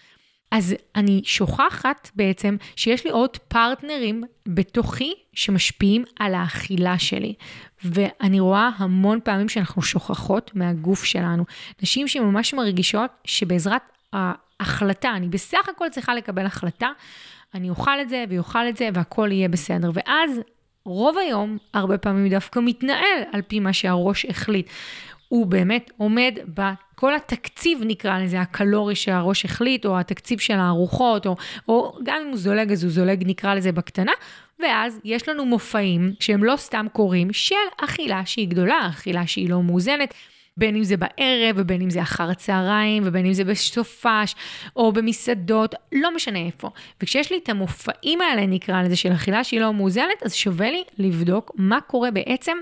אז אני שוכחת בעצם שיש לי עוד פרטנרים בתוכי שמשפיעים על האכילה שלי. ואני רואה המון פעמים שאנחנו שוכחות מהגוף שלנו. נשים שממש מרגישות שבעזרת ההחלטה, אני בסך הכל צריכה לקבל החלטה, אני אוכל את זה ואוכל את זה והכל יהיה בסדר. ואז רוב היום, הרבה פעמים דווקא מתנהל על פי מה שהראש החליט. הוא באמת עומד בכל התקציב, נקרא לזה, הקלורי שהראש החליט, או התקציב של הארוחות, או, או גם אם הוא זולג, אז הוא זולג, נקרא לזה, בקטנה. ואז יש לנו מופעים שהם לא סתם קורים, של אכילה שהיא גדולה, אכילה שהיא לא מאוזנת. בין אם זה בערב, ובין אם זה אחר הצהריים, ובין אם זה בסופש, או במסעדות, לא משנה איפה. וכשיש לי את המופעים האלה, נקרא לזה, של אכילה שהיא לא מאוזנת, אז שווה לי לבדוק מה קורה בעצם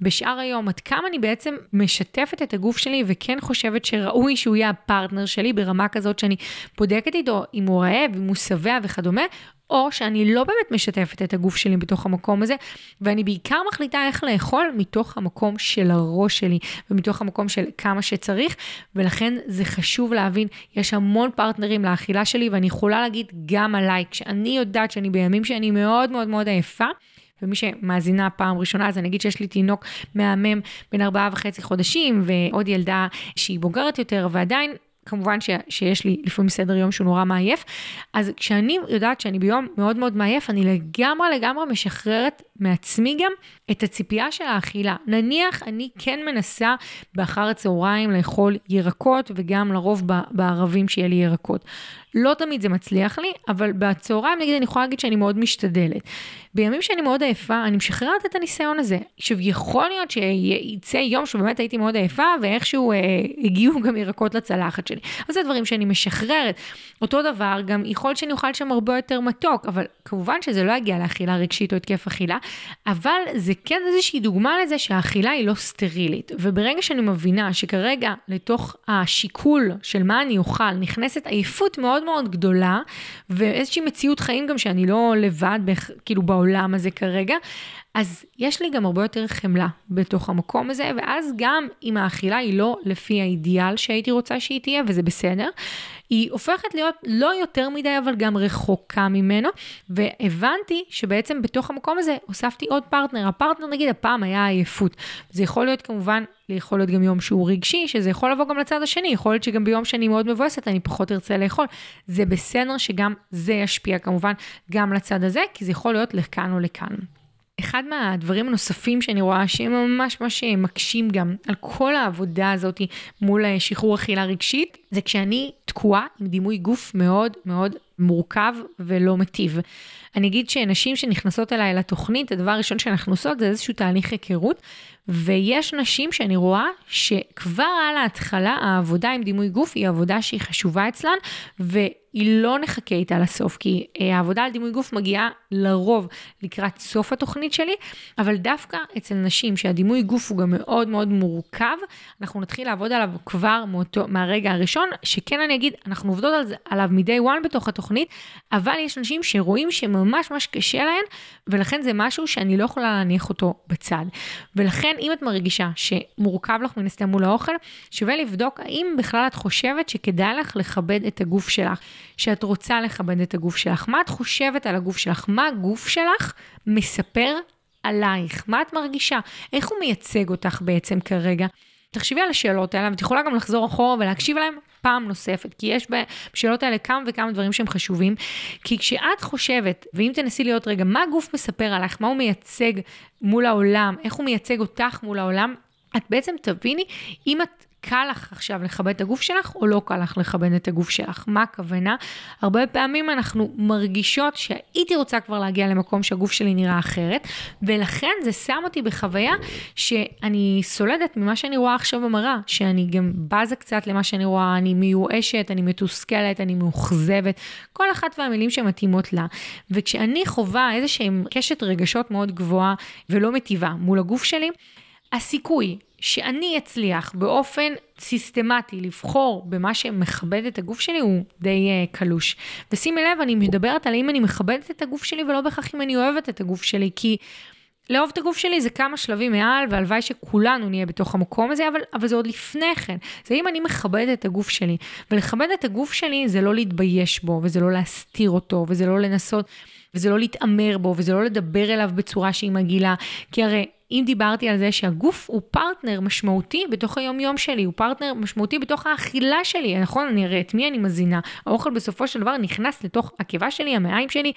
בשאר היום, עד כמה אני בעצם משתפת את הגוף שלי וכן חושבת שראוי שהוא יהיה הפרטנר שלי ברמה כזאת שאני בודקת איתו אם הוא רעב, אם הוא שבע וכדומה, או שאני לא באמת משתפת את הגוף שלי בתוך המקום הזה, ואני בעיקר מחליטה איך לאכול מתוך המקום של הראש שלי, ומתוך המקום של כמה שצריך, ולכן זה חשוב להבין, יש המון פרטנרים לאכילה שלי, ואני יכולה להגיד גם עליי, כשאני יודעת שאני בימים שאני מאוד מאוד מאוד עייפה, ומי שמאזינה פעם ראשונה, אז אני אגיד שיש לי תינוק מהמם בן ארבעה וחצי חודשים, ועוד ילדה שהיא בוגרת יותר, ועדיין כמובן ש, שיש לי לפעמים סדר יום שהוא נורא מעייף, אז כשאני יודעת שאני ביום מאוד מאוד מעייף, אני לגמרי לגמרי משחררת מעצמי גם את הציפייה של האכילה. נניח אני כן מנסה באחר הצהריים לאכול ירקות, וגם לרוב בערבים שיהיה לי ירקות. לא תמיד זה מצליח לי, אבל בצהריים נגיד אני יכולה להגיד שאני מאוד משתדלת. בימים שאני מאוד עייפה, אני משחררת את הניסיון הזה. עכשיו, יכול להיות שיצא יום שבאמת הייתי מאוד עייפה, ואיכשהו אה, הגיעו גם ירקות לצלחת שלי. אז זה דברים שאני משחררת. אותו דבר, גם יכול להיות שאני אוכל שם הרבה יותר מתוק, אבל כמובן שזה לא יגיע לאכילה רגשית או התקף אכילה, אבל זה כן איזושהי דוגמה לזה שהאכילה היא לא סטרילית. וברגע שאני מבינה שכרגע לתוך השיקול של מה אני אוכל נכנסת עייפות מאוד מאוד גדולה, ואיזושהי מציאות חיים גם שאני לא לבד, כאילו בעולם הזה כרגע, אז יש לי גם הרבה יותר חמלה בתוך המקום הזה, ואז גם אם האכילה היא לא לפי האידיאל שהייתי רוצה שהיא תהיה, וזה בסדר, היא הופכת להיות לא יותר מדי, אבל גם רחוקה ממנו, והבנתי שבעצם בתוך המקום הזה הוספתי עוד פרטנר. הפרטנר, נגיד, הפעם היה עייפות. זה יכול להיות כמובן, יכול להיות גם יום שהוא רגשי, שזה יכול לבוא גם לצד השני, יכול להיות שגם ביום שאני מאוד מבואסת, אני פחות ארצה לאכול. זה בסדר שגם זה ישפיע כמובן גם לצד הזה, כי זה יכול להיות לכאן או לכאן. אחד מהדברים הנוספים שאני רואה שהם ממש ממש מקשים גם על כל העבודה הזאת מול שחרור אכילה רגשית, זה כשאני תקועה עם דימוי גוף מאוד מאוד מורכב ולא מטיב. אני אגיד שנשים שנכנסות אליי לתוכנית, הדבר הראשון שאנחנו עושות זה איזשהו תהליך היכרות, ויש נשים שאני רואה שכבר על ההתחלה העבודה עם דימוי גוף היא עבודה שהיא חשובה אצלן, והיא לא נחכה איתה לסוף, כי אה, העבודה על דימוי גוף מגיעה לרוב לקראת סוף התוכנית שלי, אבל דווקא אצל נשים שהדימוי גוף הוא גם מאוד מאוד מורכב, אנחנו נתחיל לעבוד עליו כבר מאותו, מהרגע הראשון, שכן אני אגיד, אנחנו עובדות על זה, עליו מ-day one בתוך התוכנית. אבל יש אנשים שרואים שממש ממש קשה להן, ולכן זה משהו שאני לא יכולה להניח אותו בצד. ולכן אם את מרגישה שמורכב לך מן הסתם מול האוכל, שווה לבדוק האם בכלל את חושבת שכדאי לך לכבד את הגוף שלך, שאת רוצה לכבד את הגוף שלך. מה את חושבת על הגוף שלך? מה הגוף שלך מספר עלייך? מה את מרגישה? איך הוא מייצג אותך בעצם כרגע? תחשבי על השאלות האלה, ואת יכולה גם לחזור אחורה ולהקשיב להן פעם נוספת, כי יש בשאלות האלה כמה וכמה דברים שהם חשובים. כי כשאת חושבת, ואם תנסי להיות רגע, מה הגוף מספר עלייך, מה הוא מייצג מול העולם, איך הוא מייצג אותך מול העולם, את בעצם תביני אם את קל לך עכשיו לכבד את הגוף שלך, או לא קל לך לכבד את הגוף שלך. מה הכוונה? הרבה פעמים אנחנו מרגישות שהייתי רוצה כבר להגיע למקום שהגוף שלי נראה אחרת, ולכן זה שם אותי בחוויה שאני סולדת ממה שאני רואה עכשיו במראה, שאני גם בזה קצת למה שאני רואה, אני מיואשת, אני מתוסכלת, אני מאוכזבת, כל אחת והמילים שמתאימות לה. וכשאני חווה איזשהם קשת רגשות מאוד גבוהה ולא מטיבה מול הגוף שלי, הסיכוי שאני אצליח באופן סיסטמטי לבחור במה שמכבד את הגוף שלי הוא די uh, קלוש. ושימי לב, אני מדברת על אם אני מכבדת את הגוף שלי ולא בהכרח אם אני אוהבת את הגוף שלי, כי לאהוב את הגוף שלי זה כמה שלבים מעל, והלוואי שכולנו נהיה בתוך המקום הזה, אבל, אבל זה עוד לפני כן. זה אם אני מכבדת את הגוף שלי. ולכבד את הגוף שלי זה לא להתבייש בו, וזה לא להסתיר אותו, וזה לא לנסות, וזה לא להתעמר בו, וזה לא לדבר אליו בצורה שהיא מגעילה. כי הרי אם דיברתי על זה שהגוף הוא פרטנר משמעותי בתוך היום-יום שלי, הוא פרטנר משמעותי בתוך האכילה שלי, נכון? אני אראה את מי אני מזינה. האוכל בסופו של דבר נכנס לתוך הקיבה שלי, המעיים שלי,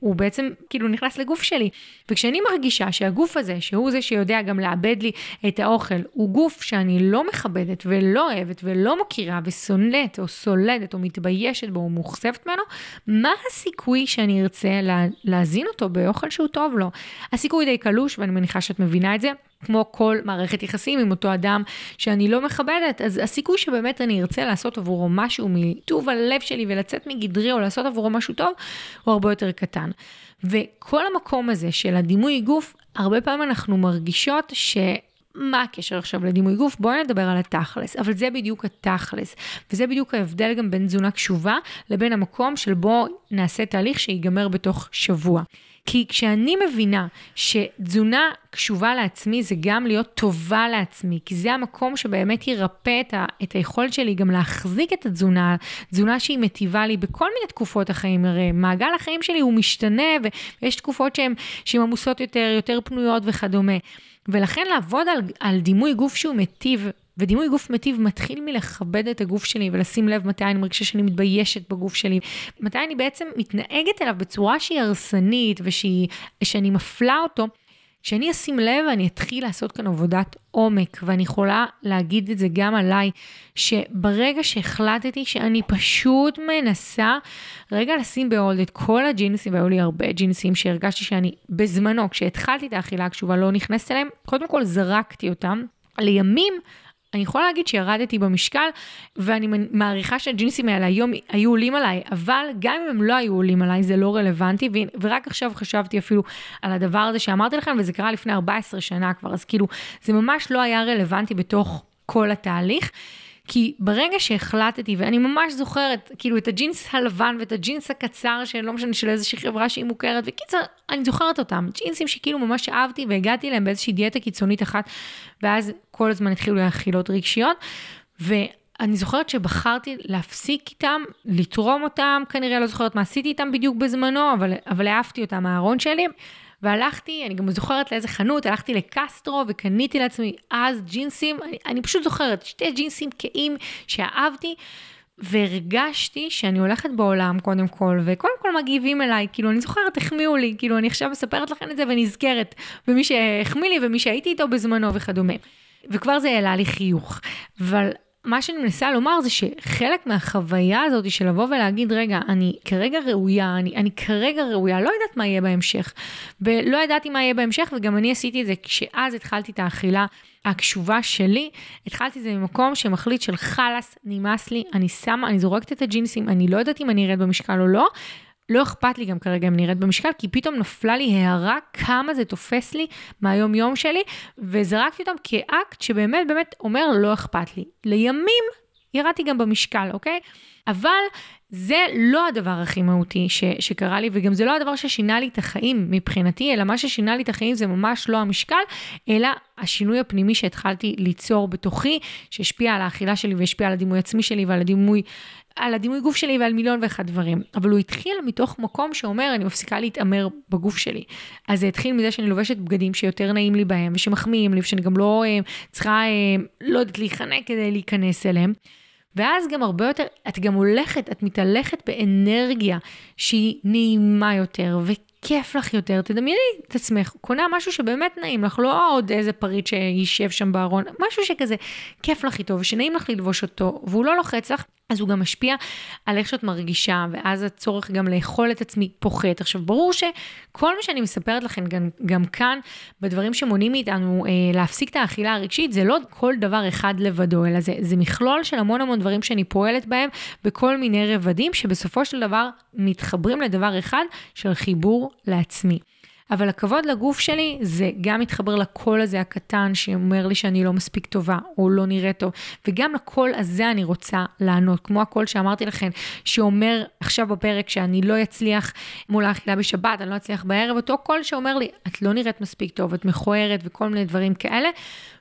הוא בעצם כאילו נכנס לגוף שלי. וכשאני מרגישה שהגוף הזה, שהוא זה שיודע גם לאבד לי את האוכל, הוא גוף שאני לא מכבדת ולא אוהבת ולא מכירה ושונאת או סולדת או מתביישת בו או מאוכזבת ממנו, מה הסיכוי שאני ארצה לה, להזין אותו באוכל שהוא טוב לו? הסיכוי די קלוש ואני מניחה שאת מבינה את זה. כמו כל מערכת יחסים עם אותו אדם שאני לא מכבדת, אז הסיכוי שבאמת אני ארצה לעשות עבורו משהו מטוב הלב שלי ולצאת מגדרי או לעשות עבורו משהו טוב, הוא הרבה יותר קטן. וכל המקום הזה של הדימוי גוף, הרבה פעמים אנחנו מרגישות ש... מה הקשר עכשיו לדימוי גוף? בואי נדבר על התכלס, אבל זה בדיוק התכלס, וזה בדיוק ההבדל גם בין תזונה קשובה לבין המקום של בוא נעשה תהליך שיגמר בתוך שבוע. כי כשאני מבינה שתזונה קשובה לעצמי זה גם להיות טובה לעצמי, כי זה המקום שבאמת ירפא את, ה, את היכולת שלי גם להחזיק את התזונה, תזונה שהיא מטיבה לי בכל מיני תקופות החיים, הרי מעגל החיים שלי הוא משתנה ויש תקופות שהן עמוסות יותר, יותר פנויות וכדומה. ולכן לעבוד על, על דימוי גוף שהוא מטיב ודימוי גוף מטיב מתחיל מלכבד את הגוף שלי ולשים לב מתי אני מרגישה שאני מתביישת בגוף שלי, מתי אני בעצם מתנהגת אליו בצורה שהיא הרסנית ושאני מפלה אותו. כשאני אשים לב, אני אתחיל לעשות כאן עבודת עומק, ואני יכולה להגיד את זה גם עליי, שברגע שהחלטתי שאני פשוט מנסה רגע לשים בהולד את כל הג'ינסים, והיו לי הרבה ג'ינסים שהרגשתי שאני בזמנו, כשהתחלתי את האכילה הקשובה, לא נכנסת אליהם, קודם כל זרקתי אותם. לימים אני יכולה להגיד שירדתי במשקל, ואני מעריכה שהג'ינסים האלה היום היו עולים עליי, אבל גם אם הם לא היו עולים עליי, זה לא רלוונטי, ורק עכשיו חשבתי אפילו על הדבר הזה שאמרתי לכם, וזה קרה לפני 14 שנה כבר, אז כאילו, זה ממש לא היה רלוונטי בתוך כל התהליך. כי ברגע שהחלטתי, ואני ממש זוכרת, כאילו, את הג'ינס הלבן ואת הג'ינס הקצר, שלא משנה, של איזושהי חברה שהיא מוכרת, וקיצר, אני זוכרת אותם, ג'ינסים שכאילו ממש אהבתי, והגעתי אליהם באיזושהי דיאטה קיצונית אחת, ואז כל הזמן התחילו להכילות רגשיות, ואני זוכרת שבחרתי להפסיק איתם, לתרום אותם, כנראה לא זוכרת מה עשיתי איתם בדיוק בזמנו, אבל, אבל העפתי אותם מהארון שלי. והלכתי, אני גם זוכרת לאיזה חנות, הלכתי לקסטרו וקניתי לעצמי אז ג'ינסים, אני, אני פשוט זוכרת, שתי ג'ינסים כאים שאהבתי. והרגשתי שאני הולכת בעולם קודם כל, וקודם כל מגיבים אליי, כאילו אני זוכרת, החמיאו לי, כאילו אני עכשיו מספרת לכם את זה ונזכרת במי שהחמיא לי ומי שהייתי איתו בזמנו וכדומה. וכבר זה העלה לי חיוך. אבל מה שאני מנסה לומר זה שחלק מהחוויה הזאת של לבוא ולהגיד, רגע, אני כרגע ראויה, אני, אני כרגע ראויה, לא יודעת מה יהיה בהמשך. ולא ידעתי מה יהיה בהמשך, וגם אני עשיתי את זה כשאז התחלתי את האכילה הקשובה שלי, התחלתי את זה ממקום שמחליט של חלאס, נמאס לי, אני שמה, אני זורקת את הג'ינסים, אני לא יודעת אם אני ארד במשקל או לא, לא אכפת לי גם כרגע אם נראית במשקל, כי פתאום נפלה לי הערה כמה זה תופס לי מהיום יום שלי, וזרקתי אותם כאקט שבאמת באמת אומר לא אכפת לי. לימים ירדתי גם במשקל, אוקיי? אבל זה לא הדבר הכי מהותי ש, שקרה לי, וגם זה לא הדבר ששינה לי את החיים מבחינתי, אלא מה ששינה לי את החיים זה ממש לא המשקל, אלא השינוי הפנימי שהתחלתי ליצור בתוכי, שהשפיע על האכילה שלי והשפיע על הדימוי עצמי שלי ועל הדימוי על הדימוי גוף שלי ועל מיליון ואחד דברים. אבל הוא התחיל מתוך מקום שאומר, אני מפסיקה להתעמר בגוף שלי. אז זה התחיל מזה שאני לובשת בגדים שיותר נעים לי בהם, ושמחמיאים לי, ושאני גם לא אה, צריכה, אה, לא יודעת, להיחנק כדי להיכנס אליהם. ואז גם הרבה יותר, את גם הולכת, את מתהלכת באנרגיה שהיא נעימה יותר, וכיף לך יותר. תדמייני את עצמך, קונה משהו שבאמת נעים לך, לא עוד איזה פריט שישב שם בארון, משהו שכזה כיף לך איתו ושנעים לך ללבוש אותו, והוא לא לוחץ לך. אז הוא גם משפיע על איך שאת מרגישה, ואז הצורך גם לאכול את עצמי פוחת. עכשיו, ברור שכל מה שאני מספרת לכם, גם, גם כאן, בדברים שמונעים מאיתנו אה, להפסיק את האכילה הרגשית, זה לא כל דבר אחד לבדו, אלא זה, זה מכלול של המון המון דברים שאני פועלת בהם בכל מיני רבדים, שבסופו של דבר מתחברים לדבר אחד של חיבור לעצמי. אבל הכבוד לגוף שלי זה גם מתחבר לקול הזה הקטן שאומר לי שאני לא מספיק טובה או לא נראה טוב, וגם לקול הזה אני רוצה לענות, כמו הקול שאמרתי לכם, שאומר עכשיו בפרק שאני לא אצליח מול האכילה בשבת, אני לא אצליח בערב, אותו קול שאומר לי, את לא נראית מספיק טוב, את מכוערת וכל מיני דברים כאלה.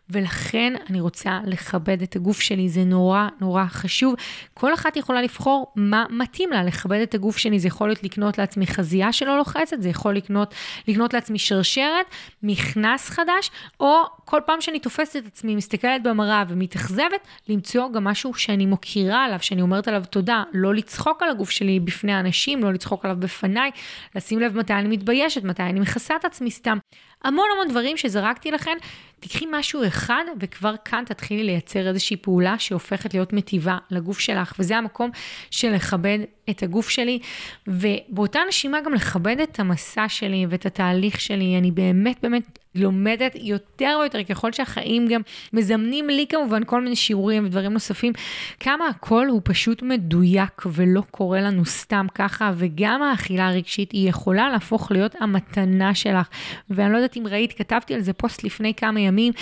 ולכן אני רוצה לכבד את הגוף שלי, זה נורא נורא חשוב. כל אחת יכולה לבחור מה מתאים לה, לכבד את הגוף שלי, זה יכול להיות לקנות לעצמי חזייה שלא לוחצת, זה יכול לקנות, לקנות לעצמי שרשרת, מכנס חדש, או כל פעם שאני תופסת את עצמי, מסתכלת במראה ומתאכזבת, למצוא גם משהו שאני מוקירה עליו, שאני אומרת עליו תודה, לא לצחוק על הגוף שלי בפני אנשים, לא לצחוק עליו בפניי, לשים לב מתי אני מתביישת, מתי אני מכסה את עצמי סתם. המון המון דברים שזרקתי לכם, תקחי משהו אחד וכבר כאן תתחילי לייצר איזושהי פעולה שהופכת להיות מטיבה לגוף שלך, וזה המקום של לכבד את הגוף שלי, ובאותה נשימה גם לכבד את המסע שלי ואת התהליך שלי. אני באמת באמת לומדת יותר ויותר, ככל שהחיים גם מזמנים לי כמובן כל מיני שיעורים ודברים נוספים, כמה הכל הוא פשוט מדויק ולא קורה לנו סתם ככה, וגם האכילה הרגשית היא יכולה להפוך להיות המתנה שלך. ואני לא יודעת אם ראית, כתבתי על זה פוסט לפני כמה ימים,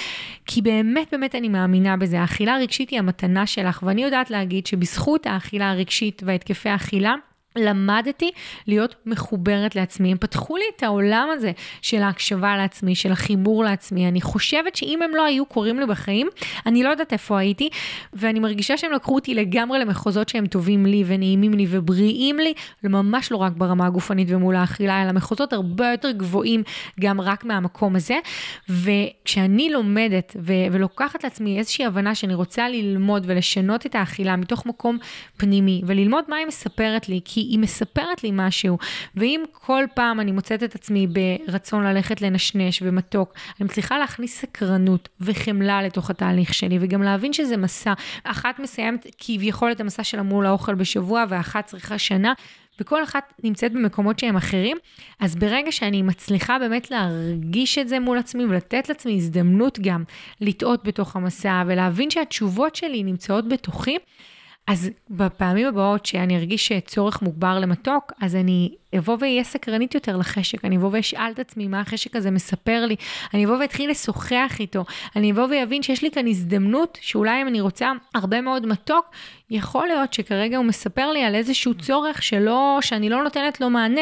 כי באמת באמת אני מאמינה בזה. האכילה הרגשית היא המתנה שלך, ואני יודעת להגיד שבזכות האכילה הרגשית והתקפי האכילה, Ágila למדתי להיות מחוברת לעצמי. הם פתחו לי את העולם הזה של ההקשבה לעצמי, של החיבור לעצמי. אני חושבת שאם הם לא היו קורים לי בחיים, אני לא יודעת איפה הייתי, ואני מרגישה שהם לקחו אותי לגמרי למחוזות שהם טובים לי ונעימים לי ובריאים לי, ממש לא רק ברמה הגופנית ומול האכילה, אלא מחוזות הרבה יותר גבוהים גם רק מהמקום הזה. וכשאני לומדת ו- ולוקחת לעצמי איזושהי הבנה שאני רוצה ללמוד ולשנות את האכילה מתוך מקום פנימי, וללמוד מה היא מספרת לי, כי כי היא מספרת לי משהו, ואם כל פעם אני מוצאת את עצמי ברצון ללכת לנשנש ומתוק, אני מצליחה להכניס סקרנות וחמלה לתוך התהליך שלי, וגם להבין שזה מסע. אחת מסיימת כביכול את המסע שלה מול האוכל בשבוע, ואחת צריכה שנה. וכל אחת נמצאת במקומות שהם אחרים, אז ברגע שאני מצליחה באמת להרגיש את זה מול עצמי ולתת לעצמי הזדמנות גם לטעות בתוך המסע ולהבין שהתשובות שלי נמצאות בתוכי, אז בפעמים הבאות שאני ארגיש צורך מוגבר למתוק, אז אני אבוא ואהיה סקרנית יותר לחשק, אני אבוא ואשאל את עצמי מה החשק הזה מספר לי, אני אבוא ואתחיל לשוחח איתו, אני אבוא ואבין שיש לי כאן הזדמנות שאולי אם אני רוצה הרבה מאוד מתוק, יכול להיות שכרגע הוא מספר לי על איזשהו צורך שלא, שאני לא נותנת לו מענה,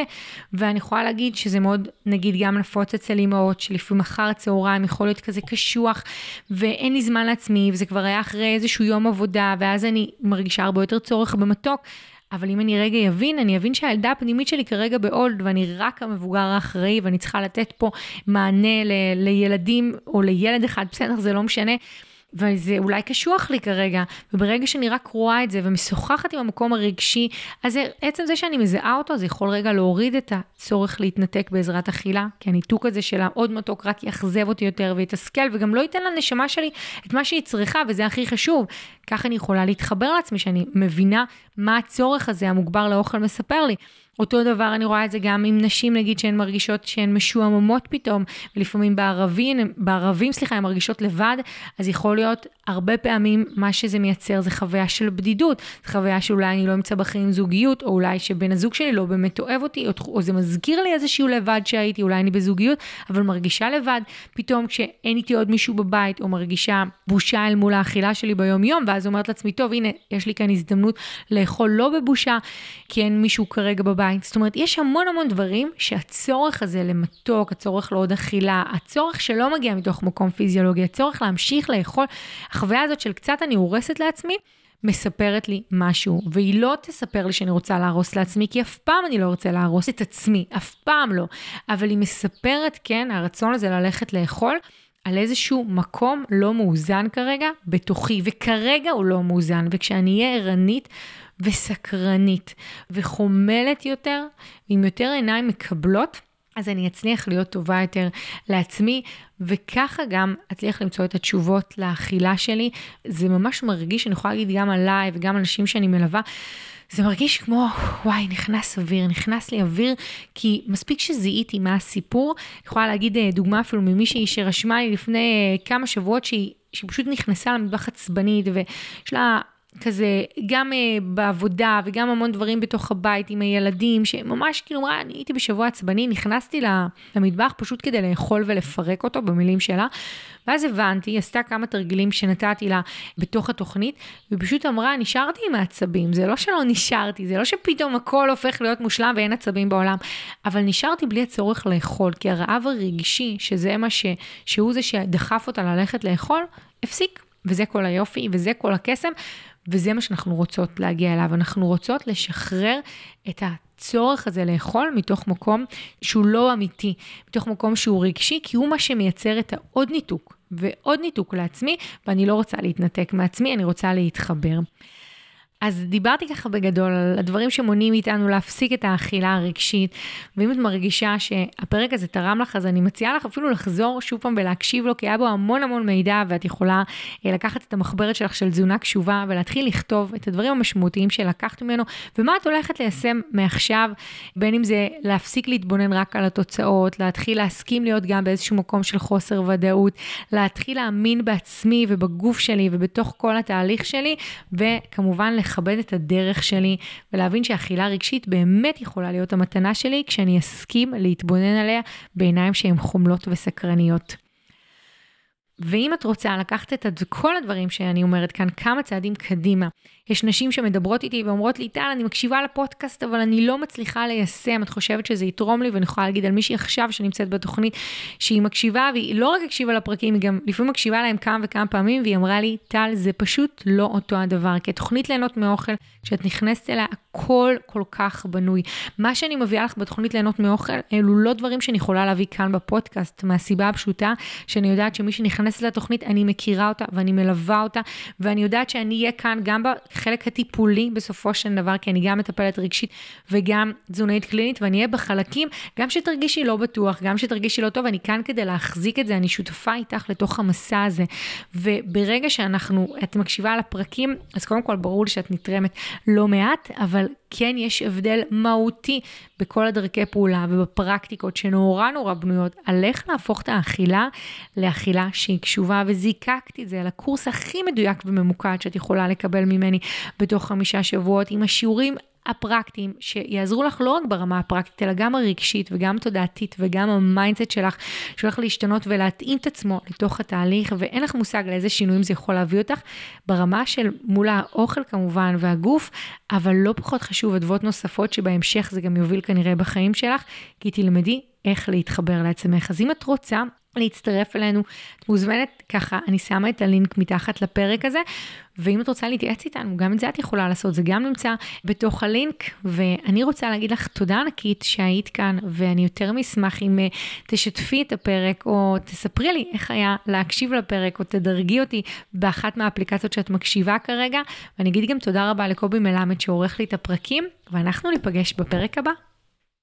ואני יכולה להגיד שזה מאוד, נגיד, גם נפוץ אצל אימהות, שלפעמים אחר הצהריים יכול להיות כזה קשוח, ואין לי זמן לעצמי, וזה כבר היה אחרי איזשהו יום עבודה, ואז אני מרגישה הרבה יותר צורך במתוק. אבל אם אני רגע אבין, אני אבין שהילדה הפנימית שלי כרגע בהולד, ואני רק המבוגר האחראי, ואני צריכה לתת פה מענה ל- לילדים, או לילד אחד, בסדר, זה לא משנה. וזה אולי קשוח לי כרגע, וברגע שאני רק רואה את זה ומשוחחת עם המקום הרגשי, אז עצם זה שאני מזהה אותו, זה יכול רגע להוריד את הצורך להתנתק בעזרת אכילה, כי הניתוק הזה של העוד מתוק רק יאכזב אותי יותר ויתסכל, וגם לא ייתן לנשמה שלי את מה שהיא צריכה, וזה הכי חשוב. ככה אני יכולה להתחבר לעצמי, שאני מבינה מה הצורך הזה המוגבר לאוכל מספר לי. אותו דבר אני רואה את זה גם עם נשים נגיד שהן מרגישות שהן משועממות פתאום, ולפעמים בערבים, בערבים סליחה, הן מרגישות לבד, אז יכול להיות הרבה פעמים מה שזה מייצר זה חוויה של בדידות, זה חוויה שאולי אני לא אמצא בחיים זוגיות, או אולי שבן הזוג שלי לא באמת אוהב אותי, או, או זה מזכיר לי איזשהו לבד שהייתי, אולי אני בזוגיות, אבל מרגישה לבד, פתאום כשאין איתי עוד מישהו בבית, או מרגישה בושה אל מול האכילה שלי ביום יום, ואז אומרת לעצמי, טוב, הנה, יש לי כאן הזדמנות לאכול לא בבושה, כי אין מישהו כרגע בבית. זאת אומרת, יש המון המון דברים שהצורך הזה למתוק, הצורך לעוד אכילה, הצורך שלא מגיע מתוך מקום פיזיולוגי, הצורך להמשיך לאכול, החוויה הזאת של קצת אני הורסת לעצמי, מספרת לי משהו, והיא לא תספר לי שאני רוצה להרוס לעצמי, כי אף פעם אני לא רוצה להרוס את עצמי, אף פעם לא. אבל היא מספרת, כן, הרצון הזה ללכת לאכול, על איזשהו מקום לא מאוזן כרגע בתוכי, וכרגע הוא לא מאוזן, וכשאני אהיה ערנית וסקרנית וחומלת יותר, עם יותר עיניים מקבלות, אז אני אצליח להיות טובה יותר לעצמי, וככה גם אצליח למצוא את התשובות לאכילה שלי. זה ממש מרגיש, אני יכולה להגיד גם עליי וגם אנשים שאני מלווה, זה מרגיש כמו, וואי, נכנס אוויר, נכנס לי אוויר, כי מספיק שזיהיתי מה הסיפור. אני יכולה להגיד אה, דוגמה אפילו ממישהי שרשמה לי לפני אה, כמה שבועות שהיא, שהיא פשוט נכנסה למטבח עצבנית, ויש לה כזה, גם uh, בעבודה וגם המון דברים בתוך הבית עם הילדים, שממש כאילו אמרה, אני הייתי בשבוע עצבני, נכנסתי למטבח פשוט כדי לאכול ולפרק אותו במילים שלה, ואז הבנתי, היא עשתה כמה תרגילים שנתתי לה בתוך התוכנית, והיא פשוט אמרה, נשארתי עם העצבים, זה לא שלא נשארתי, זה לא שפתאום הכל הופך להיות מושלם ואין עצבים בעולם, אבל נשארתי בלי הצורך לאכול, כי הרעב הרגשי, שזה מה ש... שהוא זה שדחף אותה ללכת לאכול, הפסיק. וזה כל היופי, וזה כל הקסם, וזה מה שאנחנו רוצות להגיע אליו. אנחנו רוצות לשחרר את הצורך הזה לאכול מתוך מקום שהוא לא אמיתי, מתוך מקום שהוא רגשי, כי הוא מה שמייצר את העוד ניתוק, ועוד ניתוק לעצמי, ואני לא רוצה להתנתק מעצמי, אני רוצה להתחבר. אז דיברתי ככה בגדול על הדברים שמונעים מאיתנו להפסיק את האכילה הרגשית, ואם את מרגישה שהפרק הזה תרם לך, אז אני מציעה לך אפילו לחזור שוב פעם ולהקשיב לו, כי היה בו המון המון מידע, ואת יכולה אה, לקחת את המחברת שלך של תזונה קשובה, ולהתחיל לכתוב את הדברים המשמעותיים שלקחת ממנו, ומה את הולכת ליישם מעכשיו, בין אם זה להפסיק להתבונן רק על התוצאות, להתחיל להסכים להיות גם באיזשהו מקום של חוסר ודאות, להתחיל להאמין בעצמי ובגוף שלי ובתוך כל התהליך שלי, וכמובן, לכבד את הדרך שלי ולהבין שאכילה רגשית באמת יכולה להיות המתנה שלי כשאני אסכים להתבונן עליה בעיניים שהן חומלות וסקרניות. ואם את רוצה לקחת את כל הדברים שאני אומרת כאן כמה צעדים קדימה, יש נשים שמדברות איתי ואומרות לי, טל, אני מקשיבה לפודקאסט, אבל אני לא מצליחה ליישם, את חושבת שזה יתרום לי, ואני יכולה להגיד על מישהי עכשיו שנמצאת בתוכנית, שהיא מקשיבה, והיא לא רק הקשיבה לפרקים, היא גם לפעמים מקשיבה להם כמה וכמה פעמים, והיא אמרה לי, טל, זה פשוט לא אותו הדבר, כי התוכנית ליהנות מאוכל, כשאת נכנסת אליה, הכל כל כך בנוי. מה שאני מביאה לך בתוכנית ליהנות מאוכל, אלו לא דברים שאני יכולה להביא כאן בפודקאסט, מהסיבה הפשוטה, שאני יודעת שמי שנכנסת לתוכנית, אני מכירה אותה ואני מלווה אותה, ואני יודעת שאני אהיה כאן גם החלק הטיפולי בסופו של דבר, כי אני גם מטפלת רגשית וגם תזונאית קלינית, ואני אהיה בחלקים, גם שתרגישי לא בטוח, גם שתרגישי לא טוב, אני כאן כדי להחזיק את זה, אני שותפה איתך לתוך המסע הזה. וברגע שאנחנו, את מקשיבה על הפרקים, אז קודם כל ברור לי שאת נתרמת לא מעט, אבל כן יש הבדל מהותי בכל הדרכי פעולה ובפרקטיקות שנורא נורא בנויות על איך להפוך את האכילה לאכילה שהיא קשובה, וזיקקתי את זה לקורס הכי מדויק וממוקד שאת יכולה לקבל ממני בתוך חמישה שבועות, עם השיעורים הפרקטיים שיעזרו לך לא רק ברמה הפרקטית, אלא גם הרגשית וגם תודעתית וגם ה mindset שלך, שהולך להשתנות ולהתאים את עצמו לתוך התהליך, ואין לך מושג לאיזה שינויים זה יכול להביא אותך, ברמה של מול האוכל כמובן והגוף, אבל לא פחות חשוב, אדוות נוספות שבהמשך זה גם יוביל כנראה בחיים שלך, כי תלמדי איך להתחבר לעצמך. אז אם את רוצה להצטרף אלינו, את מוזמנת ככה, אני שמה את הלינק מתחת לפרק הזה, ואם את רוצה להתייעץ איתנו, גם את זה את יכולה לעשות, זה גם נמצא בתוך הלינק, ואני רוצה להגיד לך תודה ענקית שהיית כאן, ואני יותר מאשמח אם אה, תשתפי את הפרק, או תספרי לי איך היה להקשיב לפרק, או תדרגי אותי באחת מהאפליקציות שאת מקשיבה כרגע, ואני אגיד גם תודה רבה לקובי מלמד שעורך לי את הפרקים, ואנחנו ניפגש בפרק הבא.